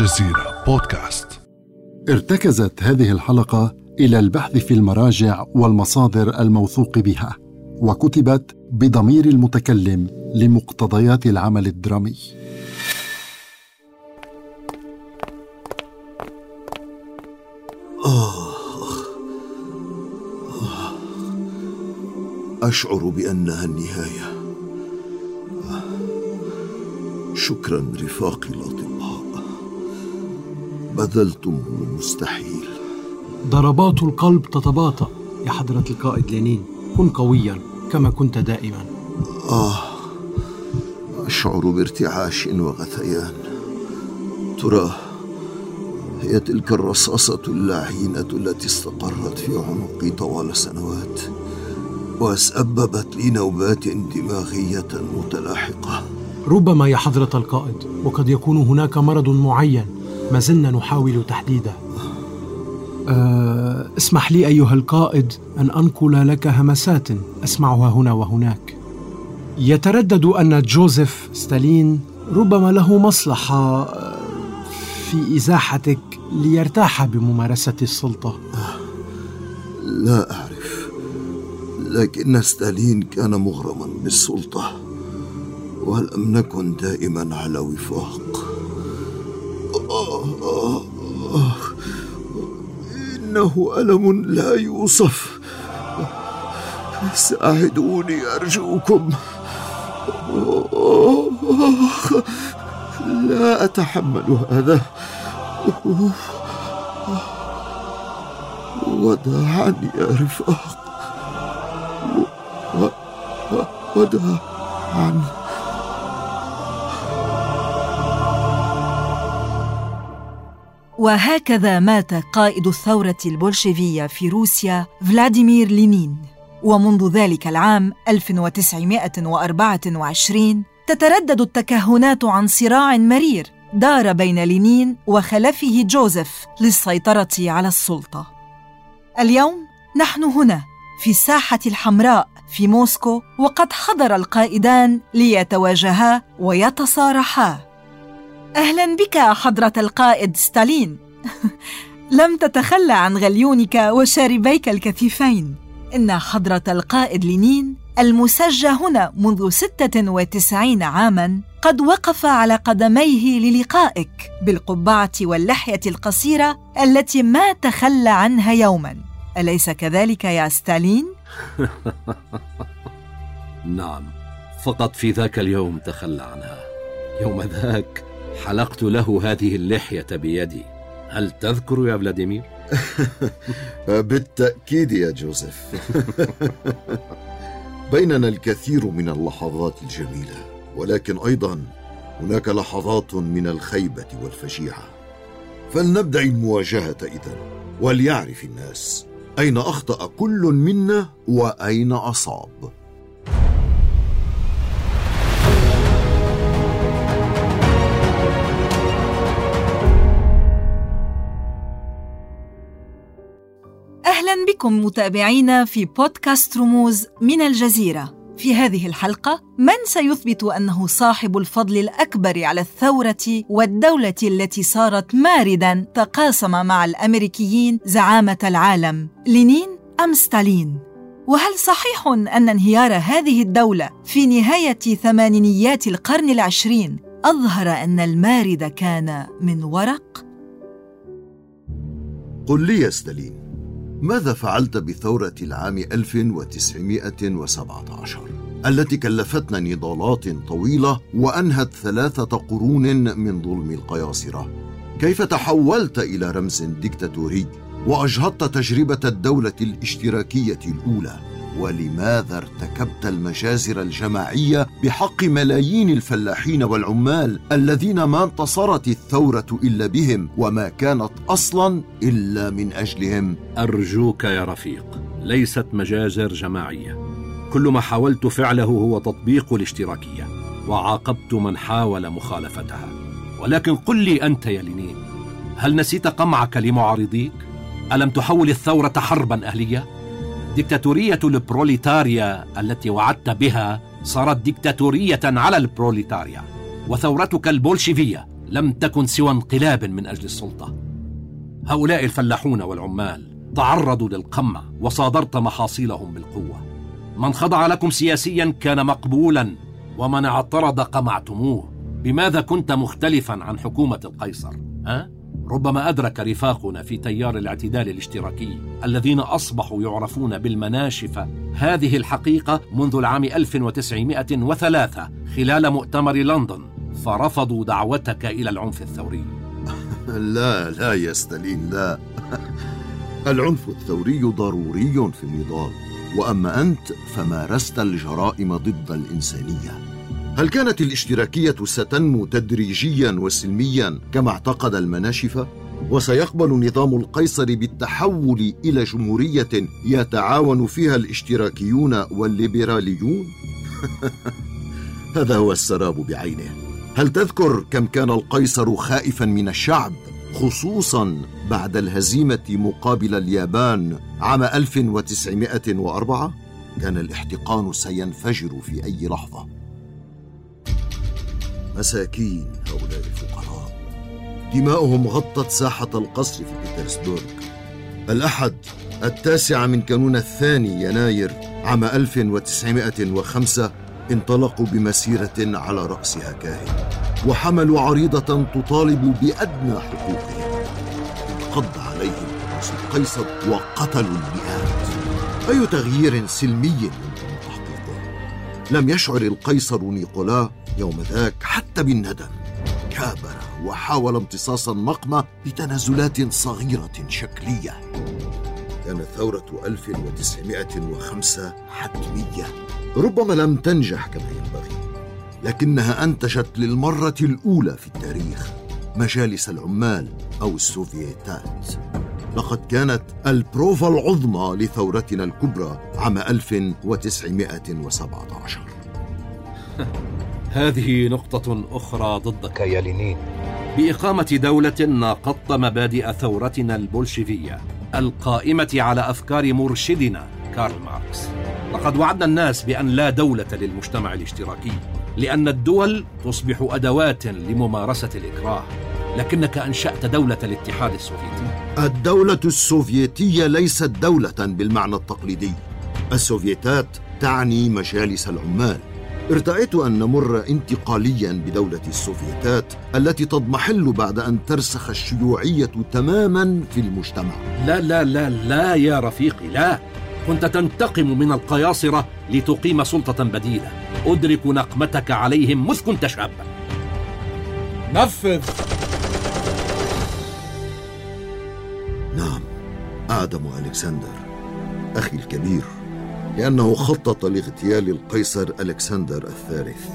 الجزيرة بودكاست. ارتكزت هذه الحلقة إلى البحث في المراجع والمصادر الموثوق بها وكتبت بضمير المتكلم لمقتضيات العمل الدرامي. أشعر بأنها النهاية. شكرا رفاقي الأطباء بذلتم المستحيل. ضربات القلب تتباطأ. يا حضرة القائد لينين كن قويا كما كنت دائما. آه أشعر بارتعاش وغثيان. ترى هي تلك الرصاصة اللعينة التي استقرت في عنقي طوال سنوات وسببت لي نوبات دماغية متلاحقة. ربما يا حضرة القائد وقد يكون هناك مرض معين. ما زلنا نحاول تحديده. أه اسمح لي أيها القائد أن أنقل لك همسات أسمعها هنا وهناك. يتردد أن جوزيف ستالين ربما له مصلحة آه، في إزاحتك ليرتاح بممارسة السلطة. لا أعرف. لكن ستالين كان مغرما بالسلطة ولم نكن دائما على وفاق. آه آه آه إنه ألم لا يوصف. سأعدوني أرجوكم. لا أتحمل هذا. وداعا يا رفاق. وداعا وهكذا مات قائد الثورة البولشيفية في روسيا فلاديمير لينين ومنذ ذلك العام 1924 تتردد التكهنات عن صراع مرير دار بين لينين وخلفه جوزيف للسيطرة على السلطة. اليوم نحن هنا في الساحة الحمراء في موسكو وقد حضر القائدان ليتواجها ويتصارحا. أهلا بك حضرة القائد ستالين. لم تتخلى عن غليونك وشاربيك الكثيفين. إن حضرة القائد لينين المسجى هنا منذ 96 عاماً قد وقف على قدميه للقائك بالقبعة واللحية القصيرة التي ما تخلى عنها يوماً أليس كذلك يا ستالين؟ نعم فقط في ذاك اليوم تخلى عنها يوم ذاك حلقت له هذه اللحية بيدي. هل تذكر يا فلاديمير؟ بالتأكيد يا جوزيف. بيننا الكثير من اللحظات الجميلة ولكن أيضا هناك لحظات من الخيبة والفجيعة فلنبدأ المواجهة إذا وليعرف الناس أين أخطأ كل منا وأين أصاب. بكم متابعينا في بودكاست رموز من الجزيرة. في هذه الحلقة من سيثبت أنه صاحب الفضل الأكبر على الثورة والدولة التي صارت ماردا تقاسم مع الأمريكيين زعامة العالم لينين أم ستالين؟ وهل صحيح أن انهيار هذه الدولة في نهاية ثمانينيات القرن العشرين أظهر أن المارد كان من ورق؟ قل لي يا ستالين ماذا فعلت بثورة العام 1917 التي كلفتنا نضالات طويلة وأنهت ثلاثة قرون من ظلم القياصرة؟ كيف تحولت إلى رمز ديكتاتوري وأجهضت تجربة الدولة الاشتراكية الأولى؟ ولماذا ارتكبت المجازر الجماعية بحق ملايين الفلاحين والعمال الذين ما انتصرت الثورة إلا بهم وما كانت أصلا إلا من أجلهم؟ أرجوك يا رفيق ليست مجازر جماعية. كل ما حاولت فعله هو تطبيق الاشتراكية وعاقبت من حاول مخالفتها. ولكن قل لي أنت يا لينين هل نسيت قمعك لمعارضيك؟ ألم تحول الثورة حربا أهلية؟ ديكتاتورية البروليتاريا التي وعدت بها صارت ديكتاتورية على البروليتاريا وثورتك البولشيفية لم تكن سوى انقلاب من أجل السلطة. هؤلاء الفلاحون والعمال تعرضوا للقمع وصودرت محاصيلهم بالقوة. من خضع لكم سياسيا كان مقبولا ومن اعترض قمعتموه. بماذا كنت مختلفا عن حكومة القيصر؟ ها؟ ربما أدرك رفاقنا في تيار الاعتدال الاشتراكي الذين أصبحوا يعرفون بالمناشفه هذه الحقيقة منذ العام 1903 خلال مؤتمر لندن. فرفضوا دعوتك إلى العنف الثوري. لا لا يا ستالين لا. العنف الثوري ضروري في النضال وأما أنت فمارست الجرائم ضد الإنسانية. هل كانت الاشتراكية ستنمو تدريجيا وسلميا كما اعتقد المناشفه وسيقبل نظام القيصر بالتحول إلى جمهورية يتعاون فيها الاشتراكيون والليبراليون؟ هذا هو السراب بعينه. هل تذكر كم كان القيصر خائفا من الشعب خصوصا بعد الهزيمة مقابل اليابان عام 1904 كان الاحتقان سينفجر في أي لحظة. مساكين هؤلاء الفقراء. دماؤهم غطت ساحة القصر في بيترسبورغ. الأحد التاسع من كانون الثاني يناير عام 1905 انطلقوا بمسيرة على رأسها كاهن وحملوا عريضة تطالب بأدنى حقوقهم. انقض عليهم القيصر وقتلوا المئات. أي تغيير سلمي لم يشعر القيصر نيقولا يوم ذاك حتى بالندم. كابر وحاول امتصاص النقمة بتنازلات صغيرة شكلية. كانت ثورة 1905 حتمية. ربما لم تنجح كما ينبغي لكنها انتجت للمرة الأولى في التاريخ مجالس العمال أو السوفييتات لقد كانت البروفا العظمى لثورتنا الكبرى عام 1917 هذه نقطة أخرى ضدك يا لينين. بإقامة دولة ناقضت مبادئ ثورتنا البولشيفية القائمة على أفكار مرشدنا كارل ماركس. لقد وعدنا الناس بأن لا دولة للمجتمع الاشتراكي لأن الدول تصبح أدوات لممارسة الإكراه. لكنك أنشأت دولة الاتحاد السوفيتي. الدولة السوفيتية ليست دولة بالمعنى التقليدي. السوفيتات تعني مجالس العمال. ارتأيت أن نمر انتقاليا بدولة السوفيتات التي تضمحل بعد أن ترسخ الشيوعية تماما في المجتمع. لا لا لا لا يا رفيقي لا. كنت تنتقم من القياصرة لتقيم سلطة بديلة. أدرك نقمتك عليهم مذ كنت شابا. نفذ. آدم ألكسندر. أخي الكبير لأنه خطط لاغتيال القيصر ألكسندر الثالث.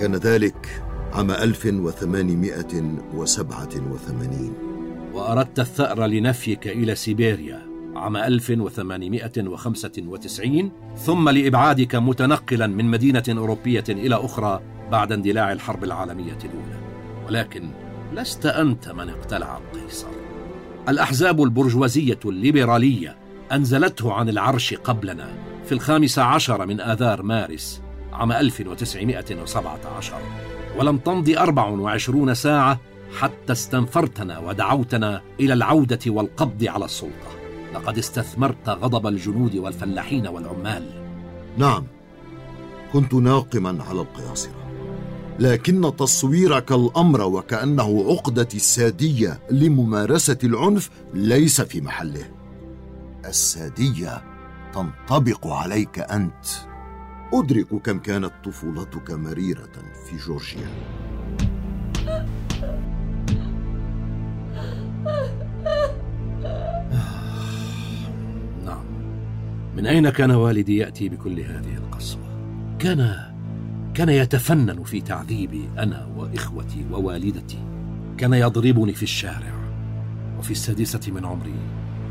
كان ذلك عام 1887 وأردت الثأر لنفيك إلى سيبيريا عام 1895 ثم لإبعادك متنقلا من مدينة أوروبية إلى أخرى بعد اندلاع الحرب العالمية الأولى. ولكن لست أنت من اقتلع القيصر. الأحزاب البرجوازية الليبرالية أنزلته عن العرش قبلنا في الخامس عشر من آذار مارس عام 1917 ولم تمض 24 ساعة حتى استنفرتنا ودعوتنا إلى العودة والقبض على السلطة. لقد استثمرت غضب الجنود والفلاحين والعمال. نعم كنت ناقما على القياصرة. لكن تصويرك الأمر وكأنه عقدة السادية لممارسة العنف ليس في محله. السادية تنطبق عليك أنت. ادرك كم كانت طفولتك مريرة في جورجيا. من أين كان والدي يأتي بكل هذه القسوة؟ كان كان يتفنن في تعذيبي أنا وإخوتي ووالدتي. كان يضربني في الشارع وفي السادسة من عمري.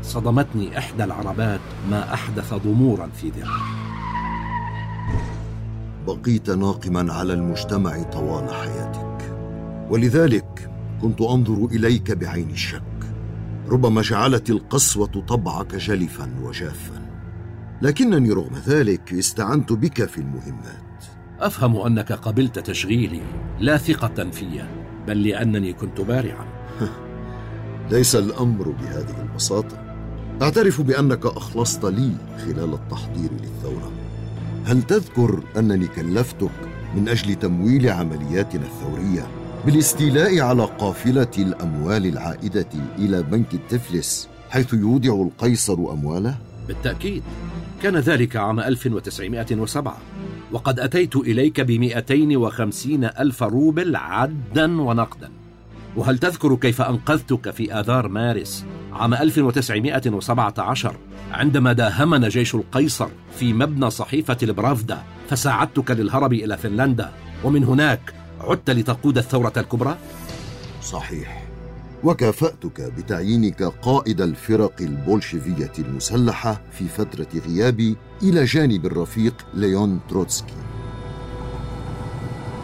صدمتني إحدى العربات ما أحدث ضمورا في ذراعي بقيت ناقما على المجتمع طوال حياتك. ولذلك كنت أنظر إليك بعين الشك. ربما جعلت القسوة طبعك جلفا وجافا. لكنني رغم ذلك استعنت بك في المهمات. أفهم أنك قبلت تشغيلي لا ثقة في بل لأنني كنت بارعا. ليس الأمر بهذه البساطة. أعترف بأنك أخلصت لي خلال التحضير للثورة. هل تذكر أنني كلفتك من أجل تمويل عملياتنا الثورية بالاستيلاء على قافلة الأموال العائدة إلى بنك التفلس حيث يودع القيصر أمواله؟ بالتأكيد. كان ذلك عام 1907 وقد أتيت إليك بمئتين وخمسين ألف روبل عدا ونقدا. وهل تذكر كيف أنقذتك في آذار مارس عام 1917 عندما داهمنا جيش القيصر في مبنى صحيفة البرافدا فساعدتك للهرب إلى فنلندا. ومن هناك عدت لتقود الثورة الكبرى؟ صحيح. وكافأتك بتعيينك قائد الفرق البولشيفية المسلحة في فترة غيابي إلى جانب الرفيق ليون تروتسكي.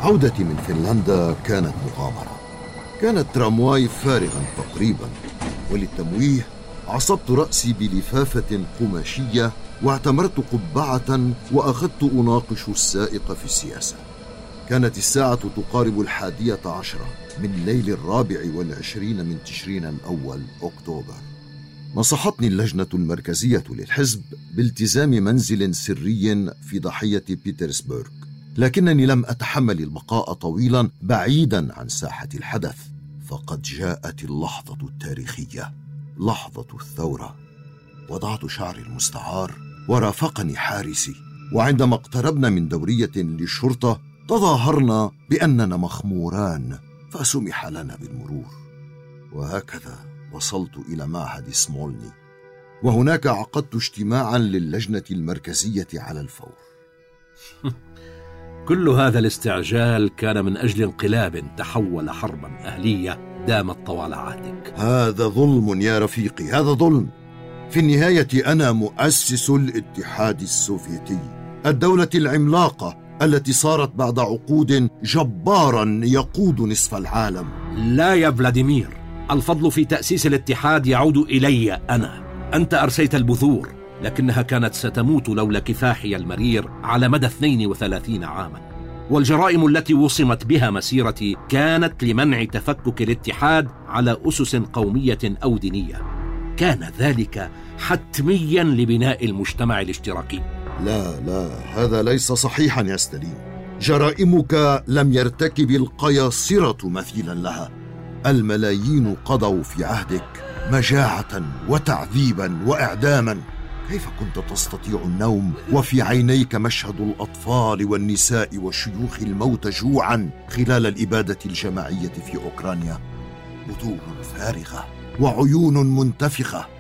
عودتي من فنلندا كانت مغامرة. كان الترامواي فارغا تقريبا وللتمويه عصبت رأسي بلفافة قماشية واعتمرت قبعة وأخذت أناقش السائق في السياسة. كانت الساعة تقارب الحادية عشرة. من ليل الرابع والعشرين من تشرين الأول أكتوبر. نصحتني اللجنة المركزية للحزب بالتزام منزل سري في ضحية بيترسبرغ لكنني لم أتحمل البقاء طويلا بعيدا عن ساحة الحدث فقد جاءت اللحظة التاريخية لحظة الثورة. وضعت شعري المستعار ورافقني حارسي وعندما اقتربنا من دورية للشرطة تظاهرنا بأننا مخموران. فسمح لنا بالمرور. وهكذا وصلت إلى معهد سمولني. وهناك عقدت اجتماعا للجنة المركزية على الفور. كل هذا الاستعجال كان من أجل انقلاب تحول حربا أهلية دامت طوال عهدك. هذا ظلم يا رفيقي هذا ظلم. في النهاية أنا مؤسس الاتحاد السوفيتي. الدولة العملاقة التي صارت بعد عقود جبارا يقود نصف العالم. لا يا فلاديمير الفضل في تأسيس الاتحاد يعود إلي أنا. أنت أرسيت البذور لكنها كانت ستموت لولا كفاحي المرير على مدى 32 عاما. والجرائم التي وصمت بها مسيرتي كانت لمنع تفكك الاتحاد على أسس قومية أو دينية. كان ذلك حتميا لبناء المجتمع الاشتراكي. لا لا هذا ليس صحيحا يا ستالين جرائمك لم يرتكب القياصرة مثيلا لها. الملايين قضوا في عهدك مجاعة وتعذيبا وإعداما. كيف كنت تستطيع النوم وفي عينيك مشهد الأطفال والنساء والشيوخ الموت جوعا خلال الإبادة الجماعية في أوكرانيا؟ وجوه فارغة وعيون منتفخة.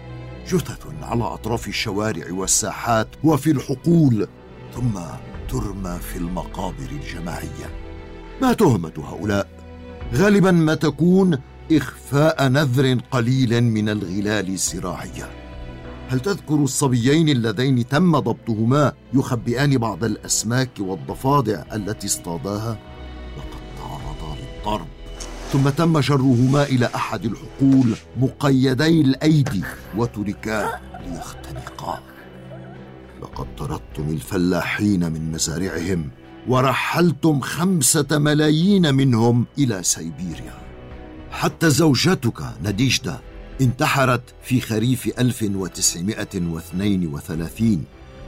جثث على أطراف الشوارع والساحات وفي الحقول ثم ترمى في المقابر الجماعية. ما تهمة هؤلاء؟ غالبا ما تكون إخفاء نذر قليل من الغلال الزراعيه هل تذكر الصبيين اللذين تم ضبطهما يخبئان بعض الأسماك والضفادع التي اصطاداها؟ لقد تعرضا للضرب. ثم تم جرهما إلى أحد الحقول مقيدي الأيدي وتركا ليختنقا. لقد طردتم الفلاحين من مزارعهم ورحلتم خمسة ملايين منهم إلى سيبيريا. حتى زوجتك نديجدا انتحرت في خريف 1932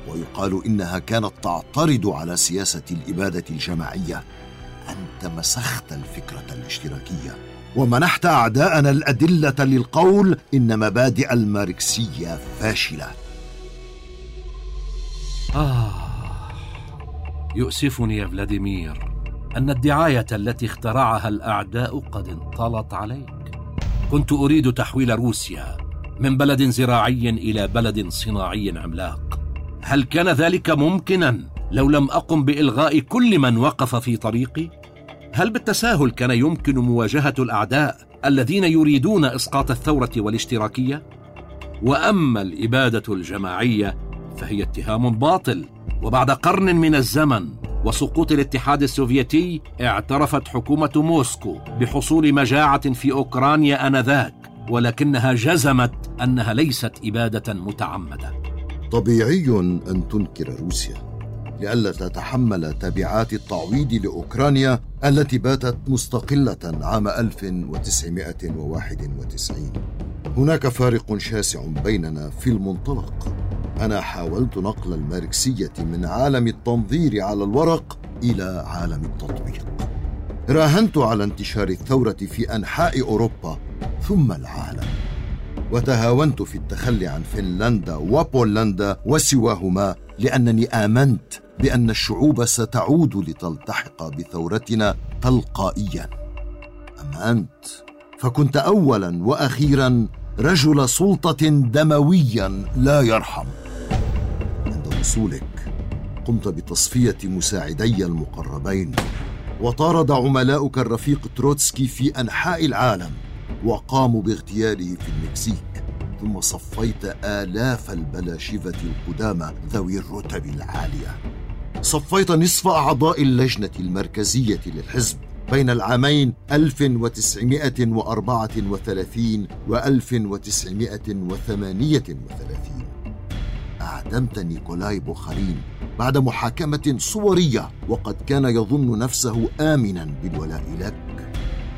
ويقال إنها كانت تعترض على سياسة الإبادة الجماعية أنت مسخت الفكرة الاشتراكية ومنحت أعداءنا الأدلة للقول إن مبادئ الماركسية فاشلة. آه يؤسفني يا فلاديمير أن الدعاية التي اخترعها الأعداء قد انطلت عليك. كنت أريد تحويل روسيا من بلد زراعي إلى بلد صناعي عملاق. هل كان ذلك ممكنا؟ لو لم أقم بإلغاء كل من وقف في طريقي؟ هل بالتساهل كان يمكن مواجهة الأعداء الذين يريدون إسقاط الثورة والاشتراكية؟ وأما الإبادة الجماعية فهي اتهام باطل وبعد قرن من الزمن وسقوط الاتحاد السوفيتي اعترفت حكومة موسكو بحصول مجاعة في أوكرانيا آنذاك ولكنها جزمت أنها ليست إبادة متعمدة طبيعي أن تنكر روسيا لئلا تتحمل تبعات التعويض لأوكرانيا التي باتت مستقلة عام 1991 هناك فارق شاسع بيننا في المنطلق. أنا حاولت نقل الماركسية من عالم التنظير على الورق إلى عالم التطبيق. راهنت على انتشار الثورة في أنحاء أوروبا ثم العالم. وتهاونت في التخلي عن فنلندا وبولندا وسواهما لأنني آمنت بأن الشعوب ستعود لتلتحق بثورتنا تلقائيا. امنت فكنت اولا وأخيرا رجل سلطة دمويا لا يرحم. عند وصولك قمت بتصفية مساعدي المقربين وطارد عملاؤك الرفيق تروتسكي في أنحاء العالم وقاموا باغتياله في المكسيك. ثم صفيت آلاف البلاشفة القدامى ذوي الرتب العالية. صفيت نصف أعضاء اللجنة المركزية للحزب بين العامين 1934 و 1938 أعدمت نيكولاي بوخارين بعد محاكمة صورية وقد كان يظن نفسه آمنا بالولاء لك.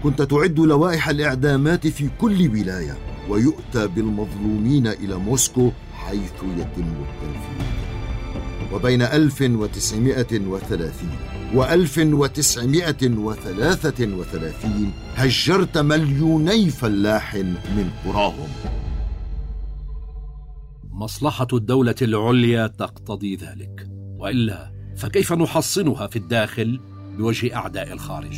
كنت تعد لوائح الإعدامات في كل ولاية ويؤتى بالمظلومين إلى موسكو حيث يتم التنفيذ. وبين 1930 و 1933 هجرت مليوني فلاح من قراهم. مصلحة الدولة العليا تقتضي ذلك وإلا فكيف نحصنها في الداخل بوجه أعداء الخارج؟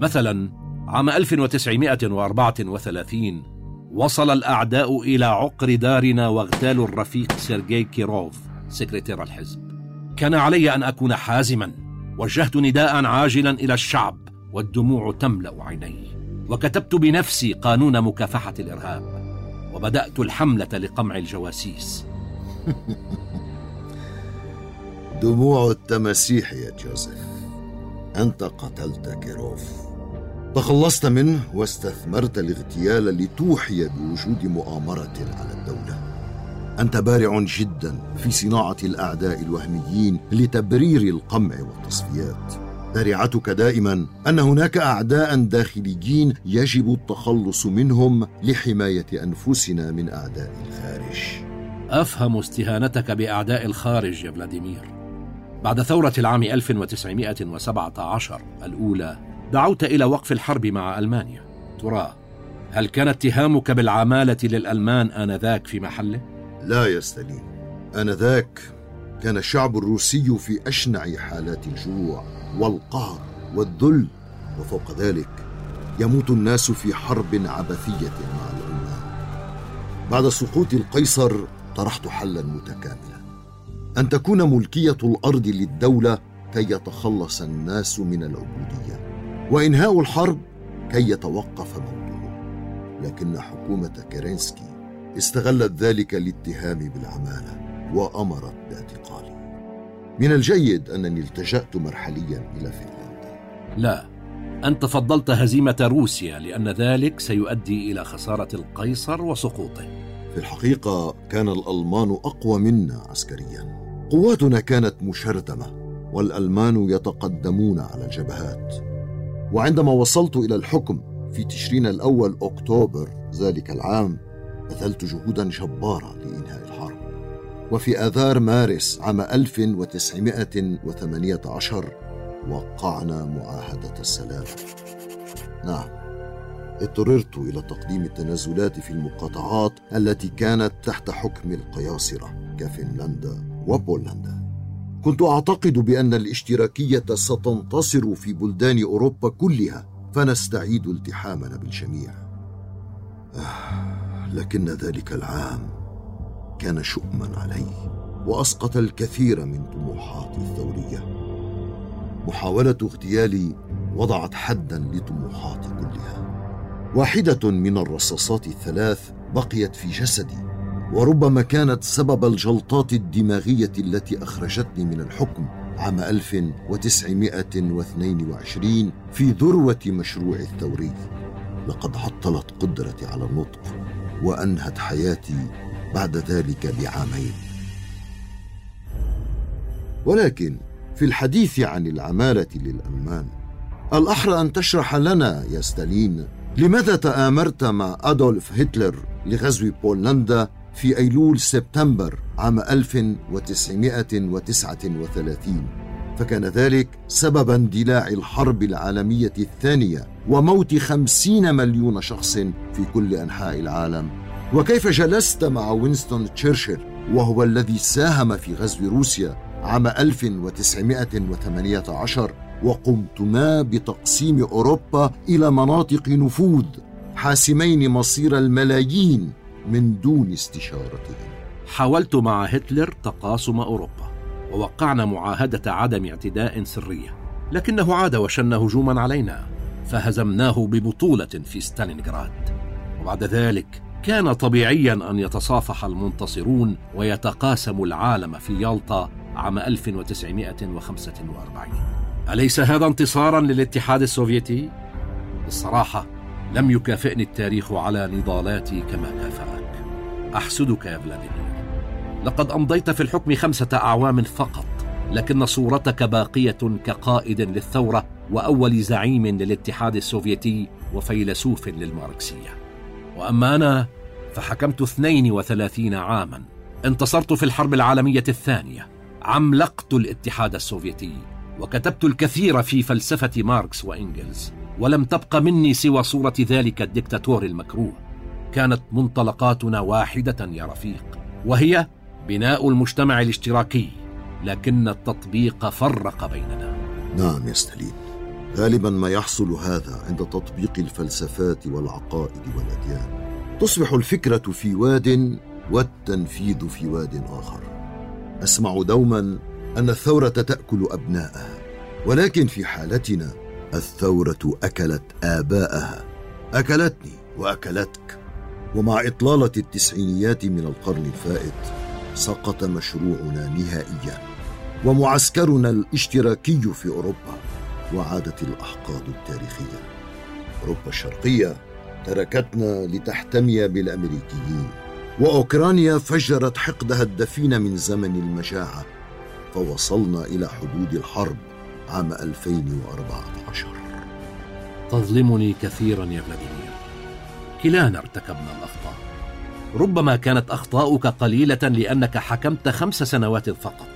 مثلا عام 1934 وصل الأعداء إلى عقر دارنا واغتالوا الرفيق سيرجي كيروف سكرتير الحزب. كان علي أن أكون حازما وجهت نداء عاجلا إلى الشعب والدموع تملأ عيني. وكتبت بنفسي قانون مكافحة الإرهاب وبدأت الحملة لقمع الجواسيس. دموع التماسيح يا جوزيف. أنت قتلت كيروف. تخلصت منه واستثمرت الاغتيال لتوحي بوجود مؤامرة على الدولة. أنت بارع جدا في صناعة الأعداء الوهميين لتبرير القمع والتصفيات. ذريعتك دائما أن هناك أعداء داخليين يجب التخلص منهم لحماية أنفسنا من أعداء الخارج. أفهم استهانتك بأعداء الخارج يا فلاديمير. بعد ثورة العام 1917 الأولى دعوت إلى وقف الحرب مع ألمانيا. ترى هل كان اتهامك بالعمالة للألمان آنذاك في محله؟ لا يا ستالين. آنذاك كان الشعب الروسي في أشنع حالات الجوع والقهر والذل وفوق ذلك يموت الناس في حرب عبثية مع العمال. بعد سقوط القيصر طرحت حلا متكاملا. أن تكون ملكية الأرض للدولة كي يتخلص الناس من العبودية وإنهاء الحرب كي يتوقف موتهم لكن حكومة كيرينسكي استغلت ذلك الاتهام بالعمالة وأمرت باعتقالي. من الجيد أنني التجأت مرحليا إلى فنلندا. لا أنت فضلت هزيمة روسيا لأن ذلك سيؤدي إلى خسارة القيصر وسقوطه. في الحقيقة كان الألمان أقوى منا عسكريا. قواتنا كانت مشرذمة والألمان يتقدمون على الجبهات. وعندما وصلت إلى الحكم في تشرين الأول أكتوبر ذلك العام بذلت جهودا جبارة لإنهاء الحرب. وفي آذار مارس عام 1918 وقعنا معاهدة السلام. نعم اضطررت إلى تقديم التنازلات في المقاطعات التي كانت تحت حكم القياصرة كفنلندا وبولندا. كنت أعتقد بأن الاشتراكية ستنتصر في بلدان أوروبا كلها فنستعيد التحامنا بالجميع. آه، لكن ذلك العام كان شؤما علي وأسقط الكثير من طموحاتي الثورية. محاولة اغتيالي وضعت حدا لطموحاتي كلها. واحدة من الرصاصات الثلاث بقيت في جسدي وربما كانت سبب الجلطات الدماغية التي أخرجتني من الحكم عام 1922 في ذروة مشروع الثوري. لقد عطلت قدرتي على النطق. وأنهت حياتي بعد ذلك بعامين. ولكن في الحديث عن العمالة للألمان الأحرى أن تشرح لنا يا ستالين لماذا تآمرت مع أدولف هتلر لغزو بولندا في أيلول سبتمبر عام 1939 فكان ذلك سبب اندلاع الحرب العالمية الثانية وموت خمسين مليون شخص في كل أنحاء العالم. وكيف جلست مع وينستون تشرشل وهو الذي ساهم في غزو روسيا عام 1918 وقمتما بتقسيم أوروبا إلى مناطق نفوذ حاسمين مصير الملايين من دون استشارتهم. حاولت مع هتلر تقاسم أوروبا. ووقعنا معاهدة عدم اعتداء سرية. لكنه عاد وشن هجوما علينا فهزمناه ببطولة في ستالينغراد. وبعد ذلك كان طبيعيا أن يتصافح المنتصرون ويتقاسموا العالم في يالطا عام 1945 أليس هذا انتصارا للاتحاد السوفيتي؟ بالصراحة لم يكافئني التاريخ على نضالاتي كما كافأك. أحسدك يا فلاديمير. لقد أمضيت في الحكم خمسة أعوام فقط لكن صورتك باقية كقائد للثورة وأول زعيم للاتحاد السوفيتي وفيلسوف للماركسية. وأما أنا فحكمت 32 عاما. انتصرت في الحرب العالمية الثانية. عملقت الاتحاد السوفيتي وكتبت الكثير في فلسفة ماركس وإنجلز. ولم تبق مني سوى صورة ذلك الدكتاتور المكروه. كانت منطلقاتنا واحدة يا رفيق وهي بناء المجتمع الاشتراكي لكن التطبيق فرق بيننا. نعم يا ستالين. غالبا ما يحصل هذا عند تطبيق الفلسفات والعقائد والأديان. تصبح الفكرة في واد والتنفيذ في واد آخر. أسمع دوما أن الثورة تأكل أبناءها ولكن في حالتنا الثورة أكلت آباءها. أكلتني وأكلتك. ومع إطلالة التسعينيات من القرن الفائت سقط مشروعنا نهائيا ومعسكرنا الاشتراكي في أوروبا وعادت الأحقاد التاريخية. أوروبا الشرقية تركتنا لتحتمي بالأمريكيين. وأوكرانيا فجرت حقدها الدفين من زمن المجاعه فوصلنا إلى حدود الحرب عام 2014 تظلمني كثيرا يا فلاديمير. كلانا ارتكبنا الأخطاء. ربما كانت أخطاؤك قليلة لأنك حكمت خمس سنوات فقط.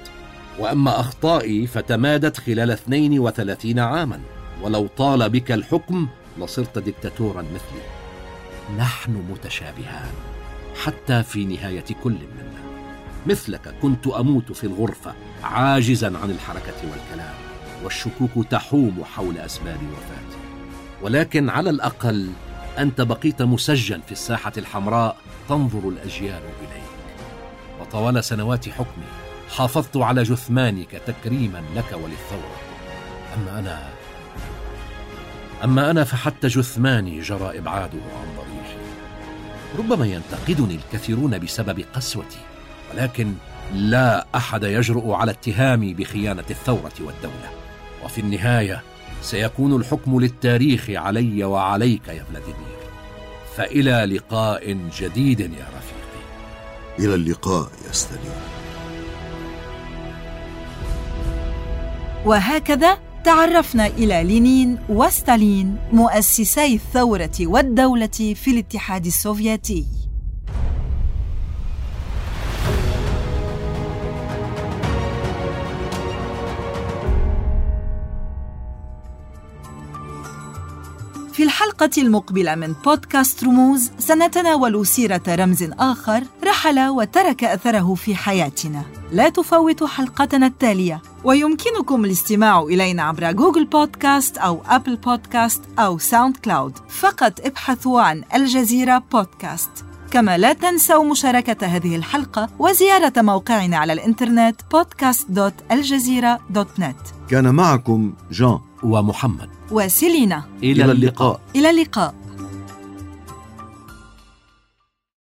وأما أخطائي فتمادت خلال 32 عاما. ولو طال بك الحكم لصرت دكتاتورا مثلي. نحن متشابهان حتى في نهاية كل منا. مثلك كنت أموت في الغرفة عاجزا عن الحركة والكلام والشكوك تحوم حول أسباب وفاتي. ولكن على الأقل أنت بقيت مسجن في الساحة الحمراء تنظر الأجيال إليك. وطوال سنوات حكمي حافظت على جثمانك تكريما لك وللثورة. أما أنا أما أنا فحتى جثماني جرى إبعاده عن ضريحي. ربما ينتقدني الكثيرون بسبب قسوتي ولكن لا أحد يجرؤ على اتهامي بخيانة الثورة والدولة. وفي النهاية سيكون الحكم للتاريخ علي وعليك يا فلاديمير. فإلى لقاء جديد يا رفيقي. إلى اللقاء يا ستالين وهكذا تعرفنا إلى لينين وستالين مؤسسي الثورة والدولة في الاتحاد السوفيتي. في الحلقة المقبلة من بودكاست رموز سنتناول سيرة رمز آخر رحل وترك أثره في حياتنا. لا تفوتوا حلقتنا التالية. ويمكنكم الاستماع إلينا عبر Google Podcast أو Apple Podcast أو SoundCloud. فقط ابحثوا عن الجزيرة بودكاست. كما لا تنسوا مشاركة هذه الحلقة وزيارة موقعنا على الإنترنت podcast.aljazeera.net كان معكم جان ومحمد. وسيلينا. إلى اللقاء. إلى اللقاء.